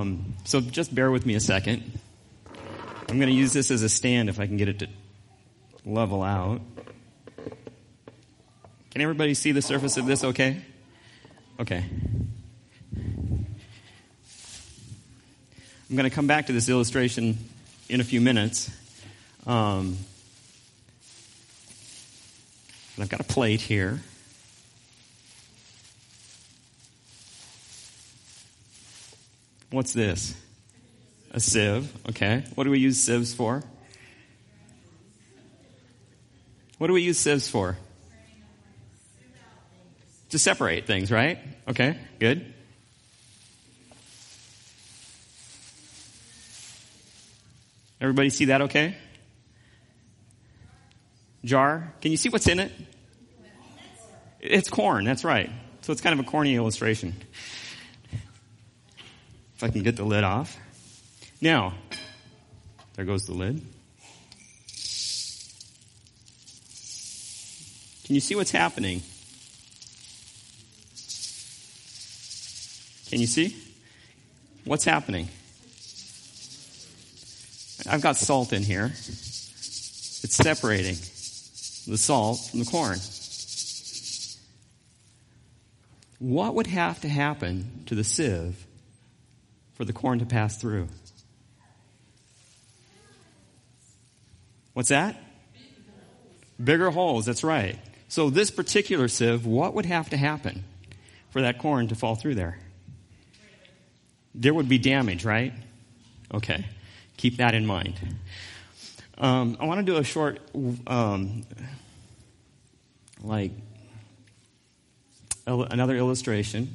Um, so just bear with me a second. I'm going to use this as a stand if I can get it to level out. Can everybody see the surface of this okay? Okay. I'm going to come back to this illustration in a few minutes. Um, I've got a plate here. What's this? A sieve, okay. What do we use sieves for? What do we use sieves for? To separate things, right? Okay, good. Everybody see that okay? Jar, can you see what's in it? It's corn, that's right. So it's kind of a corny illustration. If I can get the lid off. Now, there goes the lid. Can you see what's happening? Can you see? What's happening? I've got salt in here. It's separating the salt from the corn. What would have to happen to the sieve for the corn to pass through? What's that? Bigger holes, that's right. So this particular sieve, what would have to happen for that corn to fall through there? There would be damage, right? Okay. Keep that in mind. Um, I want to do a short, um, like, another illustration.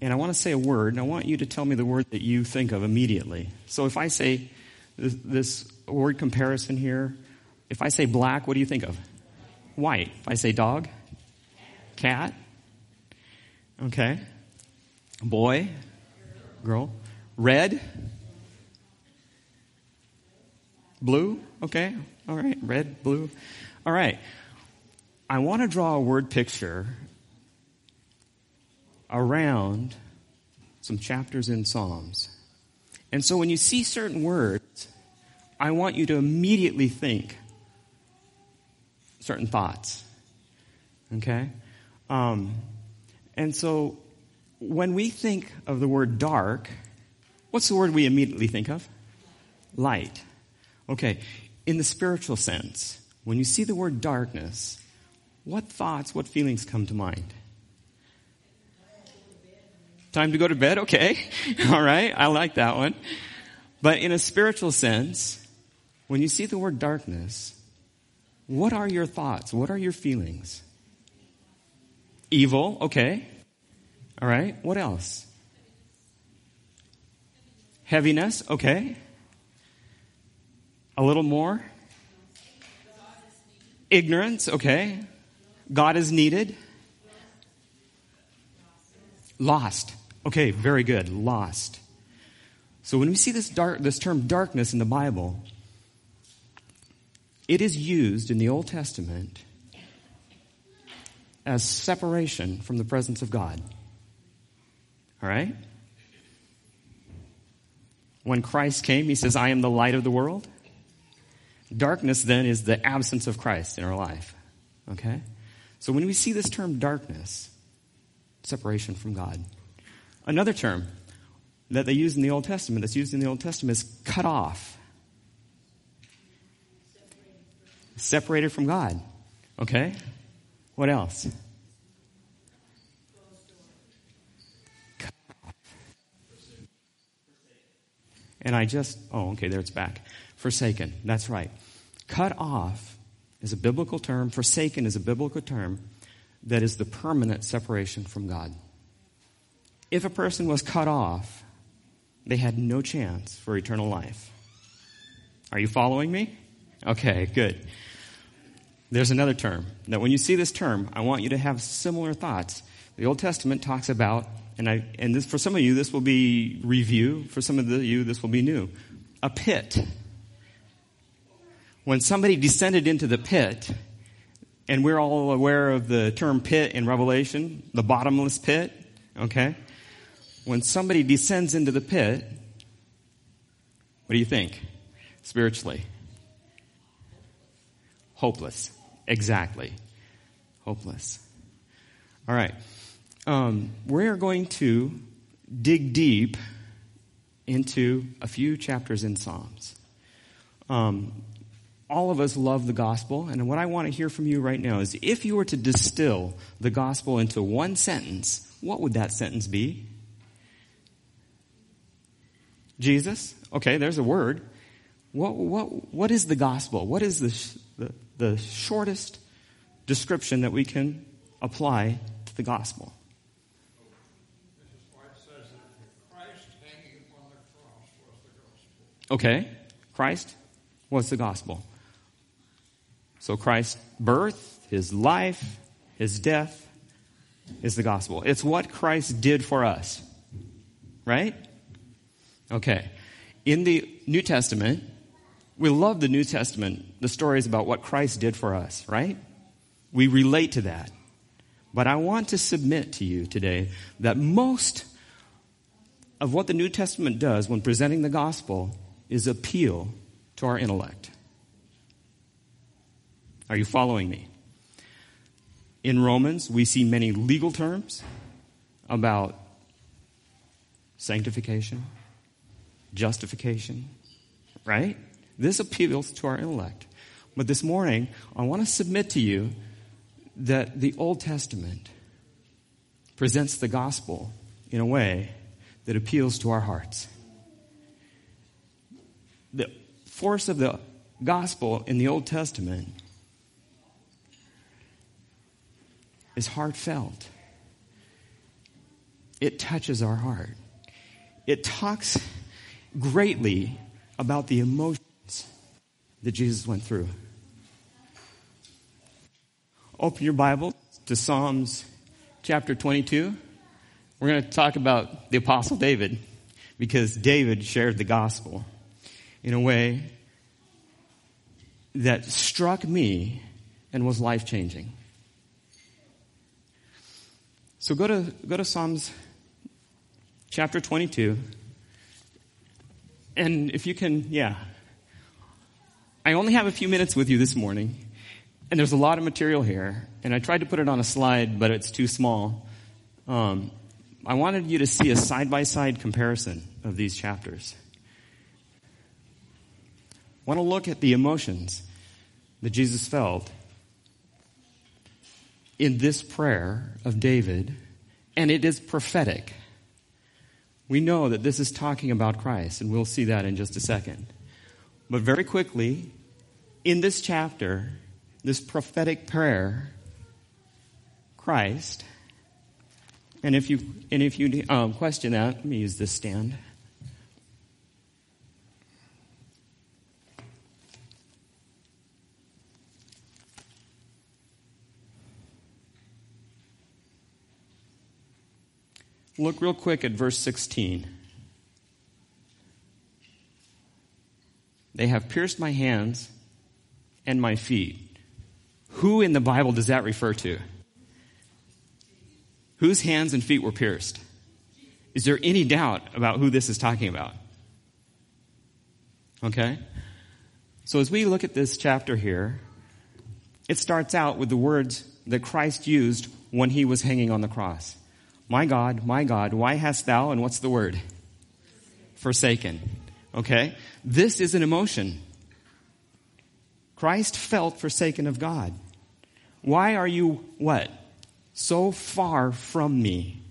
And I want to say a word, and I want you to tell me the word that you think of immediately. So if I say this, this word comparison here, if I say black, what do you think of? White. If I say dog, cat, okay. Boy, girl, red, blue, okay. All right, red, blue. All right. I want to draw a word picture around some chapters in Psalms. And so when you see certain words, I want you to immediately think certain thoughts. Okay? Um, and so when we think of the word dark, what's the word we immediately think of? Light. Okay. In the spiritual sense, when you see the word darkness, what thoughts, what feelings come to mind? Time to go to bed? Okay. All right. I like that one. But in a spiritual sense, when you see the word darkness, what are your thoughts? What are your feelings? Evil. Okay. All right. What else? Heaviness. Okay. A little more. Ignorance. Okay. God is needed. Lost. Okay, very good. Lost. So when we see this dark, this term darkness in the Bible, it is used in the Old Testament as separation from the presence of God. All right? When Christ came, he says, I am the light of the world. Darkness then is the absence of Christ in our life. Okay? So when we see this term darkness, separation from God. Another term that they use in the Old Testament, that's used in the Old Testament, is cut off. Separated from God. Okay? What else? And I just, oh, okay, there it's back. Forsaken. That's right. Cut off is a biblical term. Forsaken is a biblical term that is the permanent separation from God. If a person was cut off, they had no chance for eternal life. Are you following me? Okay, good. There's another term. Now, when you see this term, I want you to have similar thoughts. The Old Testament talks about, and I, and this, for some of you, this will be review. For some of the, you, this will be new. A pit when somebody descended into the pit, and we're all aware of the term pit in Revelation, the bottomless pit, okay? When somebody descends into the pit, what do you think? Spiritually. Hopeless. Exactly. Hopeless. All right. Um, we're going to dig deep into a few chapters in Psalms. Um, all of us love the gospel, and what I want to hear from you right now is if you were to distill the gospel into one sentence, what would that sentence be? Jesus? Okay, there's a word. What, what, what is the gospel? What is the, the, the shortest description that we can apply to the gospel? Okay, Christ was the gospel. So Christ's birth, his life, his death is the gospel. It's what Christ did for us. Right? Okay. In the New Testament, we love the New Testament, the stories about what Christ did for us, right? We relate to that. But I want to submit to you today that most of what the New Testament does when presenting the gospel is appeal to our intellect. Are you following me? In Romans, we see many legal terms about sanctification, justification, right? This appeals to our intellect. But this morning, I want to submit to you that the Old Testament presents the gospel in a way that appeals to our hearts. The force of the gospel in the Old Testament is heartfelt. It touches our heart. It talks greatly about the emotions that Jesus went through. Open your Bible to Psalms chapter 22. We're going to talk about the Apostle David because David shared the gospel in a way that struck me and was life changing. So go to, go to Psalms chapter 22. And if you can, yeah. I only have a few minutes with you this morning, and there's a lot of material here, and I tried to put it on a slide, but it's too small. Um, I wanted you to see a side by side comparison of these chapters. I want to look at the emotions that Jesus felt in this prayer of David, and it is prophetic. We know that this is talking about Christ, and we'll see that in just a second. But very quickly, in this chapter, this prophetic prayer, Christ, and if you and if you um, question that, let me use this stand. Look real quick at verse 16. They have pierced my hands and my feet. Who in the Bible does that refer to? Whose hands and feet were pierced? Is there any doubt about who this is talking about? Okay? So as we look at this chapter here, it starts out with the words that Christ used when he was hanging on the cross. My God, my God, why hast thou, and what's the word? Forsaken. Okay? This is an emotion. Christ felt forsaken of God. Why are you what? So far from me.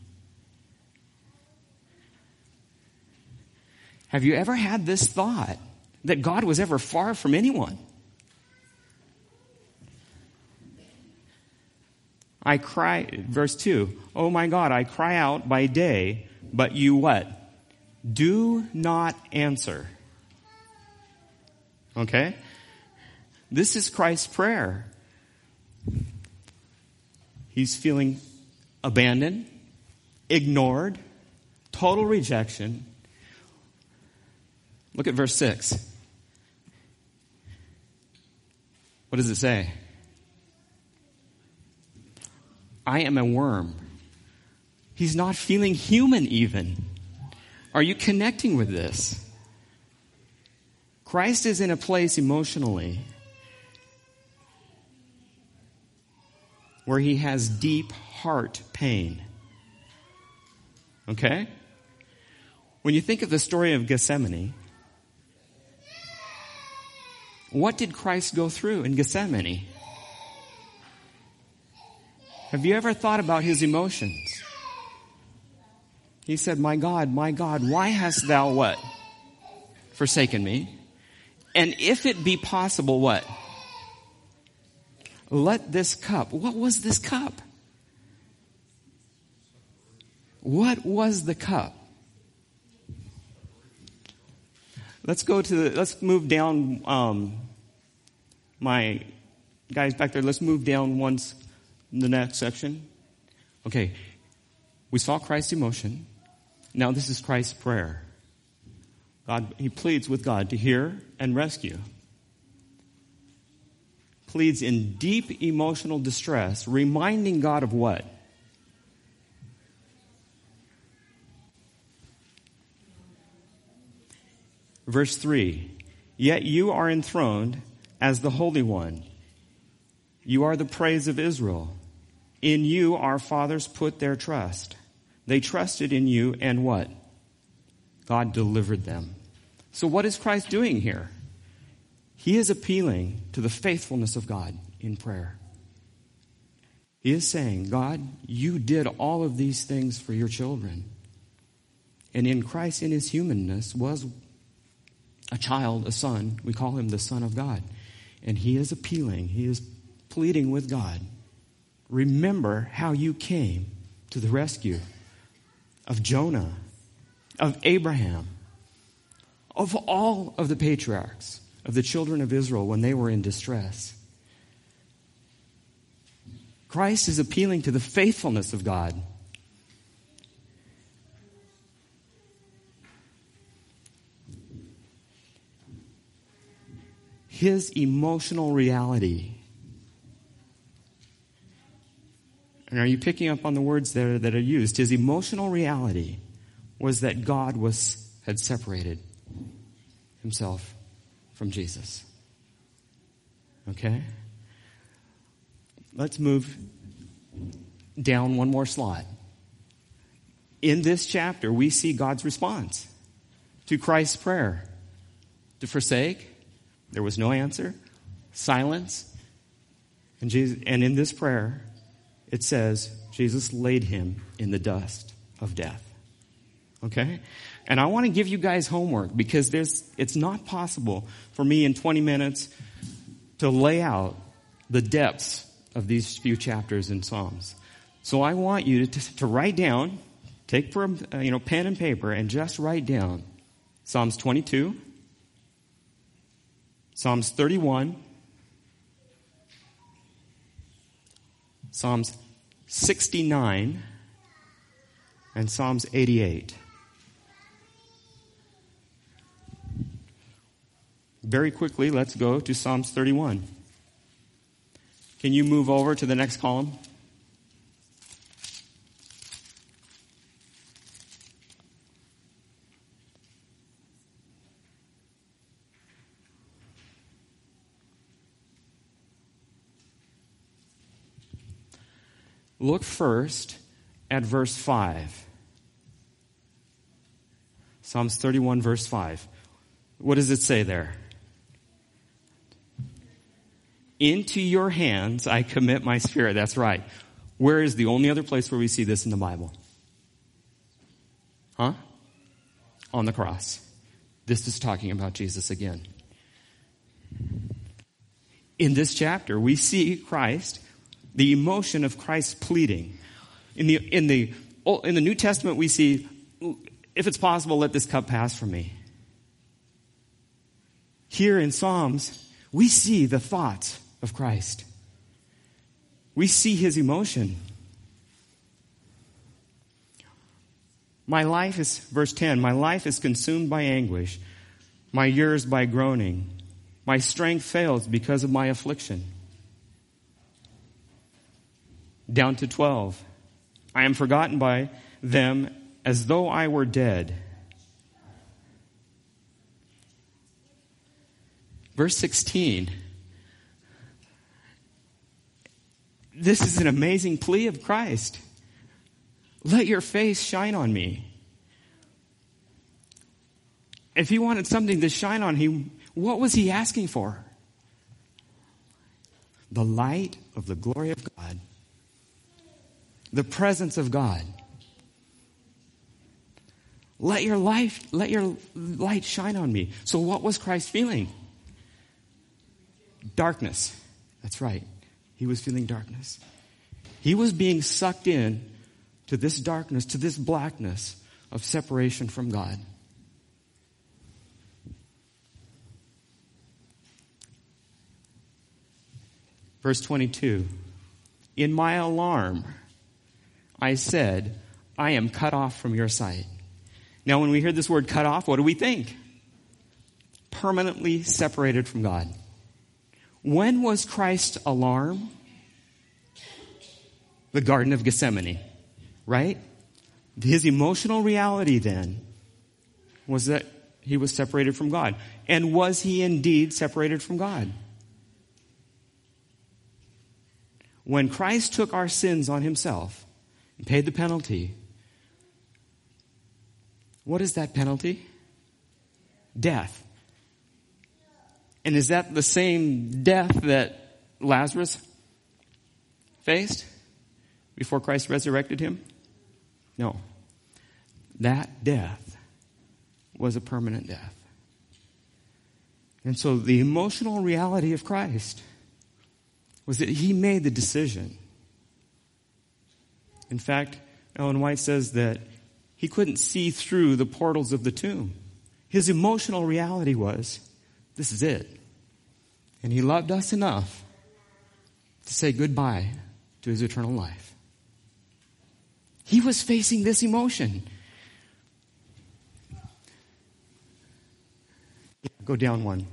Have you ever had this thought that God was ever far from anyone? I cry, verse 2, Oh my God, I cry out by day, but you what? Do not answer. Okay? This is Christ's prayer. He's feeling abandoned, ignored, total rejection. Look at verse 6. What does it say? I am a worm. He's not feeling human even. Are you connecting with this? Christ is in a place emotionally where he has deep heart pain. Okay? When you think of the story of Gethsemane, what did Christ go through in Gethsemane? Have you ever thought about his emotions? He said, My God, my God, why hast thou what? Forsaken me. And if it be possible, what? Let this cup. What was this cup? What was the cup? Let's go to the, let's move down, um, my guys back there, let's move down once the next section. Okay. We saw Christ's emotion. Now this is Christ's prayer. God, he pleads with God to hear and rescue. Pleads in deep emotional distress, reminding God of what? Verse 3 Yet you are enthroned as the Holy One. You are the praise of Israel. In you our fathers put their trust. They trusted in you and what? God delivered them. So what is Christ doing here? He is appealing to the faithfulness of God in prayer. He is saying, God, you did all of these things for your children. And in Christ, in his humanness, was a child, a son. We call him the Son of God. And he is appealing, he is pleading with God. Remember how you came to the rescue of Jonah, of Abraham, of all of the patriarchs, of the children of Israel when they were in distress. Christ is appealing to the faithfulness of God. his emotional reality. And are you picking up on the words there that are used? His emotional reality was that God was, had separated himself from Jesus. Okay? Let's move down one more slide. In this chapter, we see God's response to Christ's prayer to forsake, there was no answer, silence. And, Jesus, and in this prayer, it says, Jesus laid him in the dust of death. Okay? And I want to give you guys homework because there's, it's not possible for me in 20 minutes to lay out the depths of these few chapters in Psalms. So I want you to, to write down, take for, uh, you know, pen and paper and just write down Psalms 22, Psalms 31, Psalms 69, and Psalms 88. Very quickly, let's go to Psalms 31. Can you move over to the next column? Look first at verse 5. Psalms 31, verse 5. What does it say there? Into your hands I commit my spirit. That's right. Where is the only other place where we see this in the Bible? Huh? On the cross. This is talking about Jesus again. In this chapter, we see Christ the emotion of Christ pleading. In the, in the, in the New Testament, we see, if it's possible, let this cup pass from me. Here in Psalms, we see the thoughts of Christ. We see his emotion. My life is, verse 10, my life is consumed by anguish, my years by groaning. My strength fails because of my affliction down to 12. I am forgotten by them as though I were dead. Verse 16. This is an amazing plea of Christ. Let your face shine on me. If he wanted something to shine on him, what was he asking for? The light of the glory of God the presence of God. Let your life, let your light shine on me. So what was Christ feeling? Darkness. That's right. He was feeling darkness. He was being sucked in to this darkness, to this blackness of separation from God. Verse 22 In my alarm, I said, I am cut off from your sight. Now, when we hear this word cut off, what do we think? Permanently separated from God. When was Christ's alarm? The Garden of Gethsemane, right? His emotional reality then was that he was separated from God. And was he indeed separated from God? When Christ took our sins on himself and paid the penalty, what is that penalty? Death. And is that the same death that Lazarus faced before Christ resurrected him? No. That death was a permanent death. And so the emotional reality of Christ was that he made the decision. In fact, Ellen White says that he couldn't see through the portals of the tomb. His emotional reality was, this is it. And he loved us enough to say goodbye to his eternal life. He was facing this emotion. Go down one.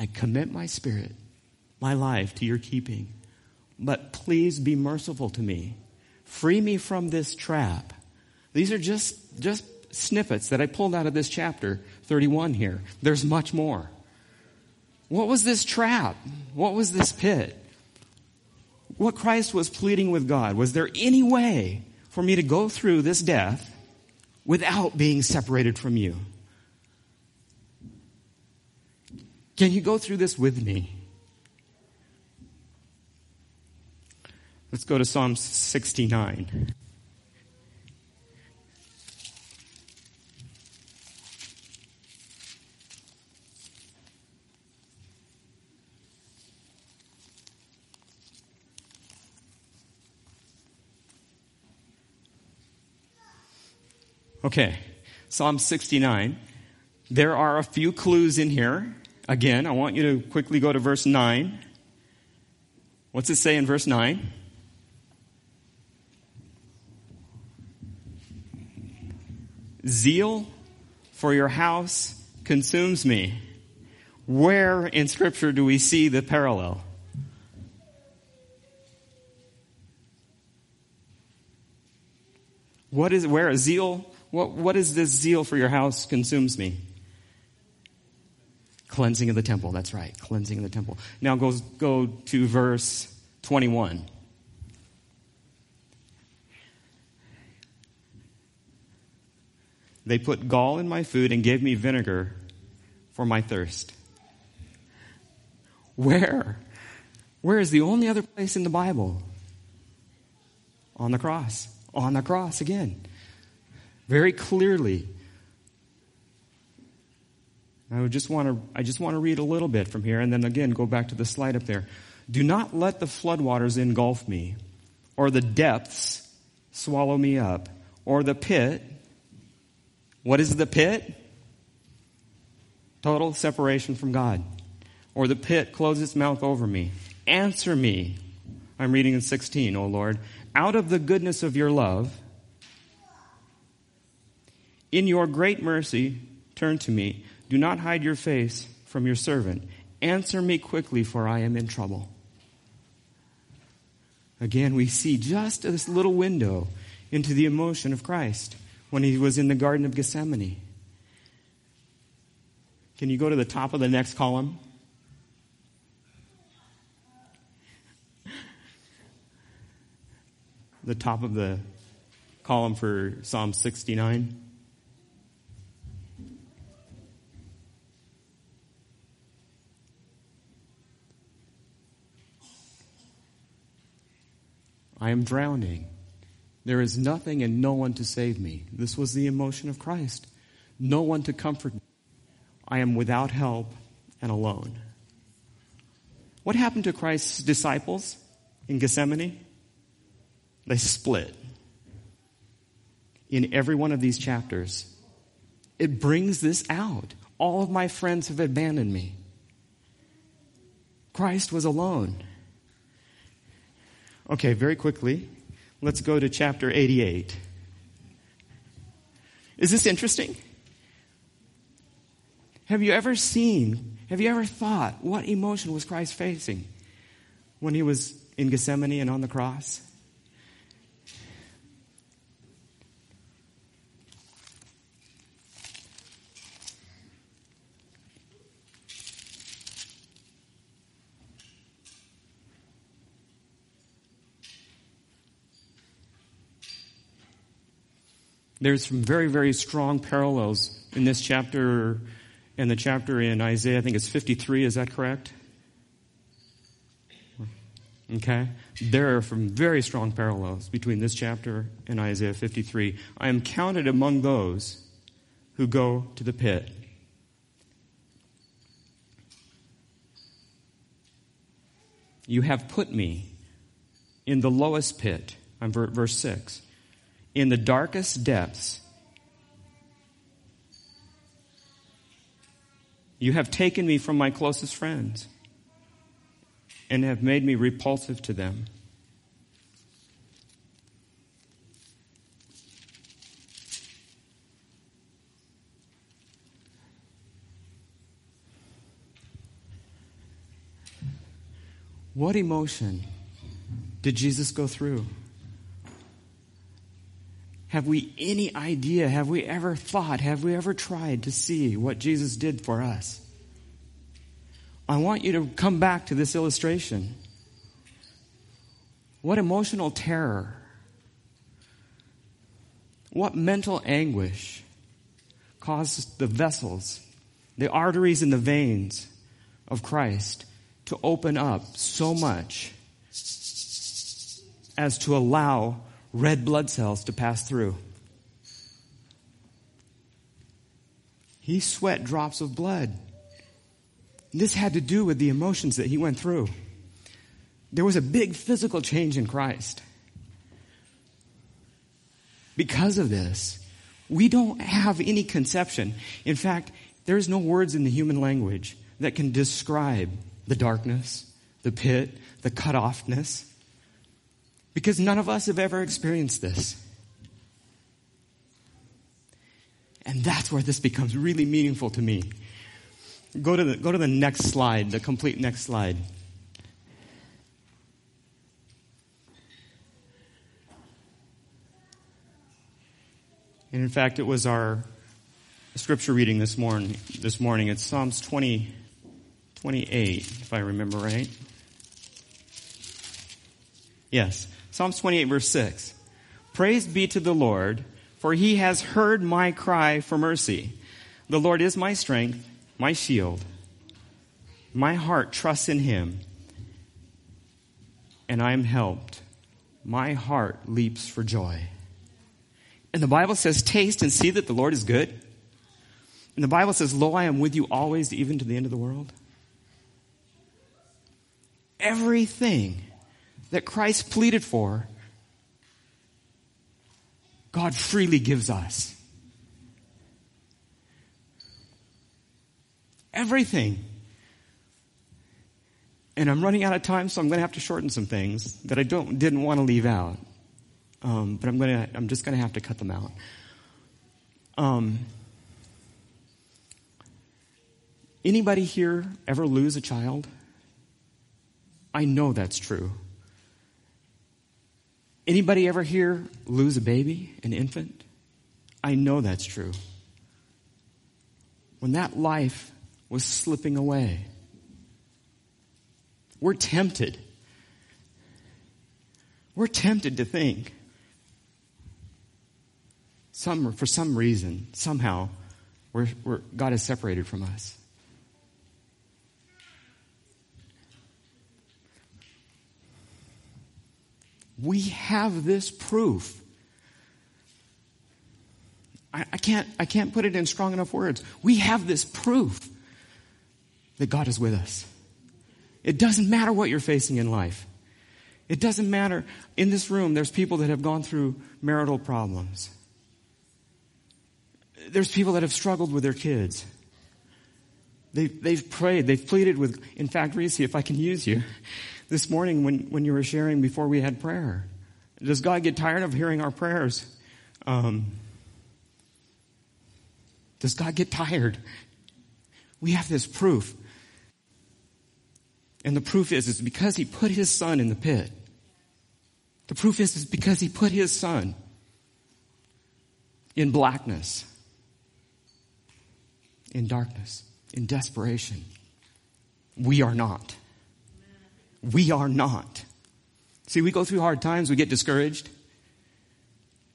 I commit my spirit, my life to your keeping. But please be merciful to me. Free me from this trap. These are just, just snippets that I pulled out of this chapter 31 here. There's much more. What was this trap? What was this pit? What Christ was pleading with God. Was there any way for me to go through this death without being separated from you? Can you go through this with me? Let's go to Psalm 69. Okay, Psalm 69. There are a few clues in here Again, I want you to quickly go to verse 9. What's it say in verse 9? Zeal for your house consumes me. Where in Scripture do we see the parallel? What is where zeal? What what is this zeal for your house consumes me? Cleansing of the temple. That's right. Cleansing of the temple. Now go, go to verse 21. They put gall in my food and gave me vinegar for my thirst. Where? Where is the only other place in the Bible? On the cross. On the cross again. Very clearly, I would just want to, I just want to read a little bit from here and then again go back to the slide up there. Do not let the floodwaters engulf me or the depths swallow me up or the pit. What is the pit? Total separation from God. Or the pit close its mouth over me. Answer me. I'm reading in 16, O Lord. Out of the goodness of your love, in your great mercy, turn to me. Do not hide your face from your servant. Answer me quickly, for I am in trouble. Again, we see just this little window into the emotion of Christ. when he was in the Garden of Gethsemane. Can you go to the top of the next column? The top of the column for Psalm 69. I am drowning. There is nothing and no one to save me. This was the emotion of Christ. No one to comfort me. I am without help and alone. What happened to Christ's disciples in Gethsemane? They split. In every one of these chapters, it brings this out. All of my friends have abandoned me. Christ was alone. Okay, very quickly, let's go to chapter 88. Is this interesting? Have you ever seen, have you ever thought, what emotion was Christ facing when he was in Gethsemane and on the cross? There's some very, very strong parallels in this chapter and the chapter in Isaiah. I think it's 53. Is that correct? Okay? There are some very strong parallels between this chapter and Isaiah 53. I am counted among those who go to the pit. You have put me in the lowest pit. I'm verse 6 in the darkest depths. You have taken me from my closest friends and have made me repulsive to them. What emotion did Jesus go through? Have we any idea? Have we ever thought? Have we ever tried to see what Jesus did for us? I want you to come back to this illustration. What emotional terror, what mental anguish caused the vessels, the arteries and the veins of Christ to open up so much as to allow red blood cells to pass through. He sweat drops of blood. This had to do with the emotions that he went through. There was a big physical change in Christ. Because of this, we don't have any conception. In fact, there's no words in the human language that can describe the darkness, the pit, the cut offness, because none of us have ever experienced this. And that's where this becomes really meaningful to me. Go to the, go to the next slide, the complete next slide. And in fact, it was our scripture reading this morning. This morning, it's Psalms 20, 28, if I remember right. Yes. Psalms 28 verse 6. Praise be to the Lord, for he has heard my cry for mercy. The Lord is my strength, my shield. My heart trusts in him, and I am helped. My heart leaps for joy. And the Bible says, taste and see that the Lord is good. And the Bible says, lo, I am with you always, even to the end of the world. Everything that Christ pleaded for, God freely gives us. Everything. And I'm running out of time, so I'm going to have to shorten some things that I don't didn't want to leave out. Um, but I'm going to I'm just going to have to cut them out. Um, anybody here ever lose a child? I know that's true. Anybody ever here lose a baby, an infant? I know that's true. When that life was slipping away, we're tempted. We're tempted to think, some, for some reason, somehow, we're, we're, God is separated from us. We have this proof. I, I, can't, I can't put it in strong enough words. We have this proof that God is with us. It doesn't matter what you're facing in life. It doesn't matter. In this room, there's people that have gone through marital problems. There's people that have struggled with their kids. They, they've prayed, they've pleaded with, in fact, Reese, if I can use you, this morning when, when you were sharing before we had prayer. Does God get tired of hearing our prayers? Um, does God get tired? We have this proof. And the proof is, it's because he put his son in the pit. The proof is, it's because he put his son in blackness, in darkness, in desperation. We are not. We are not. See, we go through hard times, we get discouraged,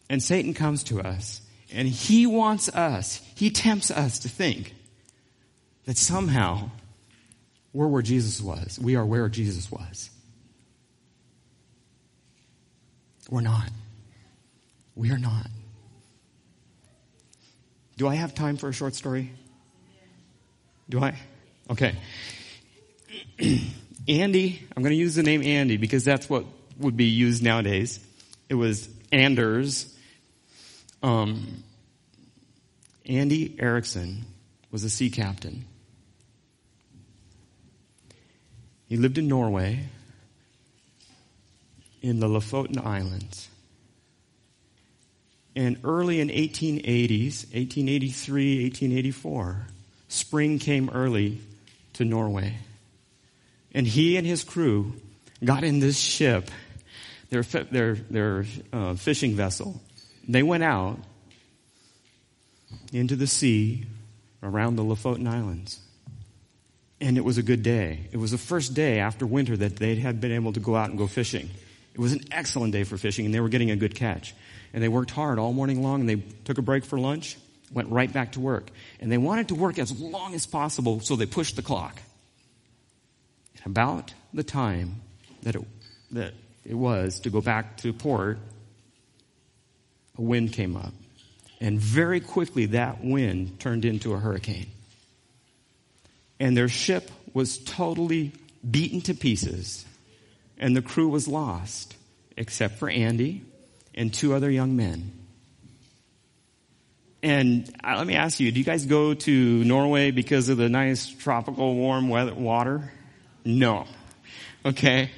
and Satan comes to us, and he wants us, he tempts us to think that somehow we're where Jesus was. We are where Jesus was. We're not. We are not. Do I have time for a short story? Do I? Okay. Andy, I'm going to use the name Andy because that's what would be used nowadays. It was Anders. Um, Andy Erickson was a sea captain. He lived in Norway in the Lofoten Islands. And early in 1880s, 1883, 1884, spring came early to Norway. And he and his crew got in this ship, their, their, their uh, fishing vessel. They went out into the sea around the Lofoten Islands. And it was a good day. It was the first day after winter that they had been able to go out and go fishing. It was an excellent day for fishing, and they were getting a good catch. And they worked hard all morning long, and they took a break for lunch, went right back to work. And they wanted to work as long as possible, so they pushed the clock about the time that it, that it was to go back to port, a wind came up. And very quickly, that wind turned into a hurricane. And their ship was totally beaten to pieces, and the crew was lost, except for Andy and two other young men. And uh, let me ask you, do you guys go to Norway because of the nice tropical warm weather, water? No. Okay?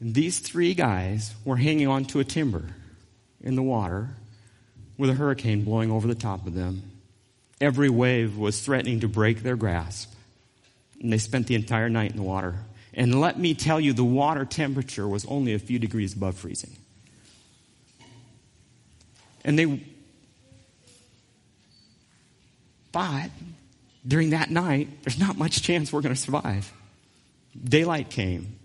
These three guys were hanging onto a timber in the water with a hurricane blowing over the top of them. Every wave was threatening to break their grasp. And they spent the entire night in the water. And let me tell you, the water temperature was only a few degrees above freezing. And they thought during that night, there's not much chance we're going to survive. Daylight came.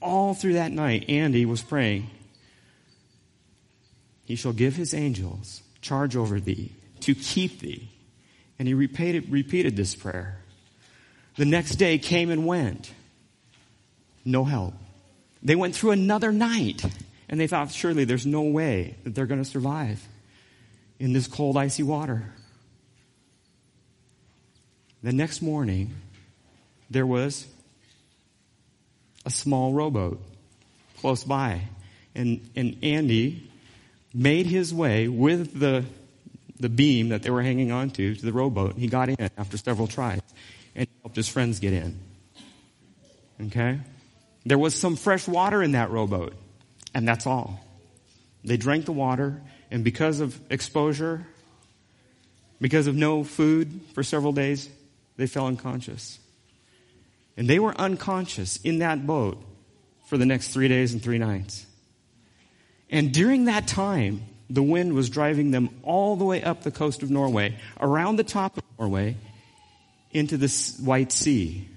All through that night, Andy was praying, He shall give His angels charge over thee to keep thee. And he repeated, repeated this prayer. The next day came and went. No help. They went through another night and they thought, surely there's no way that they're going to survive in this cold, icy water. The next morning, there was a small rowboat close by. And, and Andy made his way with the, the beam that they were hanging onto to the rowboat. He got in after several tries and helped his friends get in. Okay? There was some fresh water in that rowboat, and that's all. They drank the water, and because of exposure, because of no food for several days, they fell unconscious. And they were unconscious in that boat for the next three days and three nights. And during that time, the wind was driving them all the way up the coast of Norway, around the top of Norway, into the White Sea.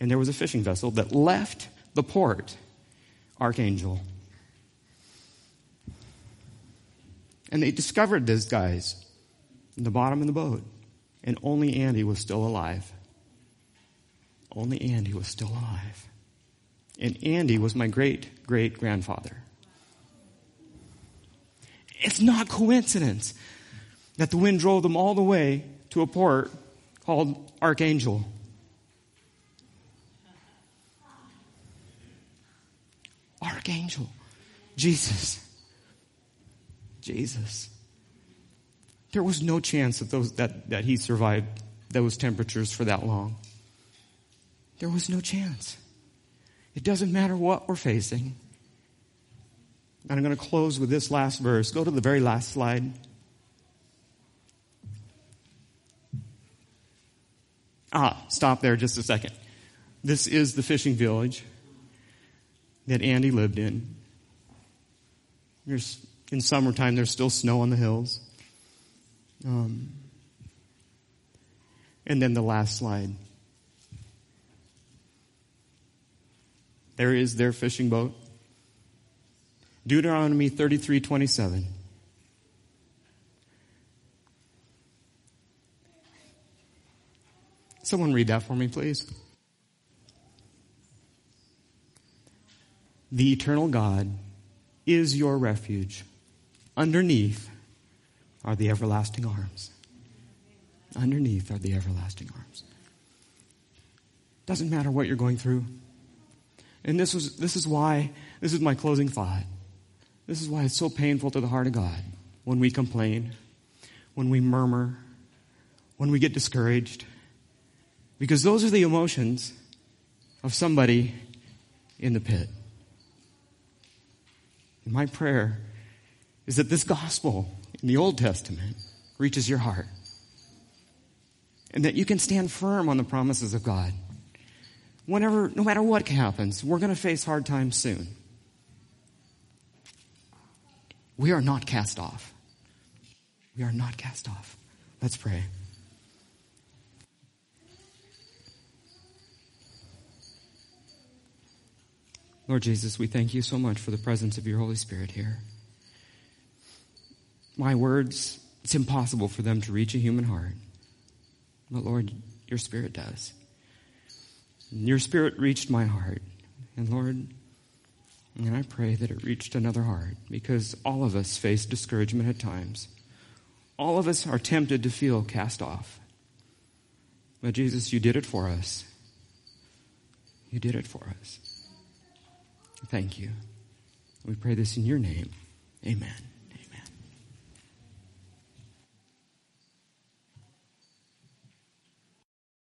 And there was a fishing vessel that left the port, Archangel. And they discovered these guys the bottom of the boat. And only Andy was still alive. Only Andy was still alive. And Andy was my great great grandfather. It's not coincidence that the wind drove them all the way to a port called Archangel. Archangel. Jesus. Jesus. There was no chance that, those, that, that he survived those temperatures for that long. There was no chance. It doesn't matter what we're facing. And I'm going to close with this last verse. Go to the very last slide. Ah, stop there just a second. This is the fishing village that Andy lived in. There's, in summertime, there's still snow on the hills. Um, and then the last slide. There is their fishing boat. Deuteronomy 33 27. Someone read that for me, please. The eternal God is your refuge. Underneath are the everlasting arms. Underneath are the everlasting arms. Doesn't matter what you're going through. And this was, this is why, this is my closing thought. This is why it's so painful to the heart of God when we complain, when we murmur, when we get discouraged. Because those are the emotions of somebody in the pit. And my prayer is that this gospel in the Old Testament reaches your heart. And that you can stand firm on the promises of God. Whenever, no matter what happens, we're going to face hard times soon. We are not cast off. We are not cast off. Let's pray. Lord Jesus, we thank you so much for the presence of your Holy Spirit here my words, it's impossible for them to reach a human heart. But Lord, your spirit does. Your spirit reached my heart. And Lord, and I pray that it reached another heart because all of us face discouragement at times. All of us are tempted to feel cast off. But Jesus, you did it for us. You did it for us. Thank you. We pray this in your name. Amen.